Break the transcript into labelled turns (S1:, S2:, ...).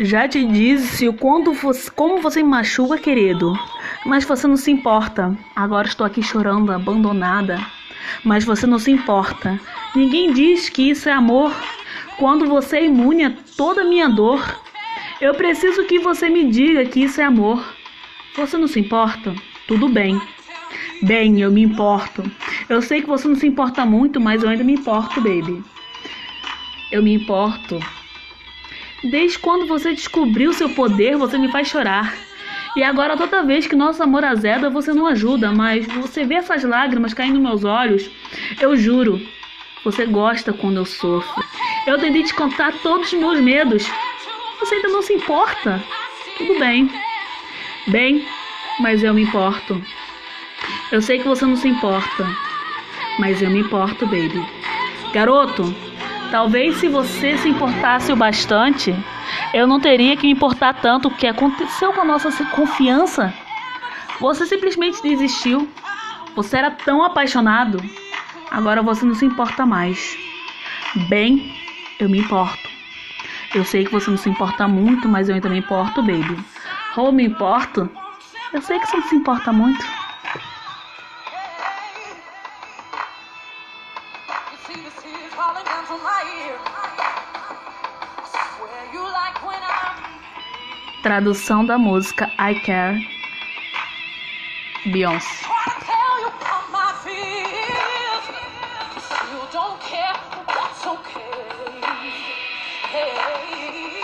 S1: Já te disse o quanto você, como você me machuca, querido. Mas você não se importa. Agora estou aqui chorando, abandonada. Mas você não se importa. Ninguém diz que isso é amor. Quando você é imune a toda minha dor. Eu preciso que você me diga que isso é amor. Você não se importa? Tudo bem. Bem, eu me importo. Eu sei que você não se importa muito, mas eu ainda me importo, baby. Eu me importo. Desde quando você descobriu seu poder, você me faz chorar. E agora, toda vez que nosso amor azeda, você não ajuda, mas você vê essas lágrimas caindo nos meus olhos. Eu juro, você gosta quando eu sofro. Eu tentei te contar todos os meus medos. Você ainda não se importa. Tudo bem. Bem, mas eu me importo. Eu sei que você não se importa, mas eu me importo, baby. Garoto, Talvez se você se importasse o bastante, eu não teria que me importar tanto o que aconteceu com a nossa confiança. Você simplesmente desistiu. Você era tão apaixonado. Agora você não se importa mais. Bem, eu me importo. Eu sei que você não se importa muito, mas eu ainda me importo, baby. Ou me importo? Eu sei que você não se importa muito. Tradução da música I Care, Beyoncé. Hey.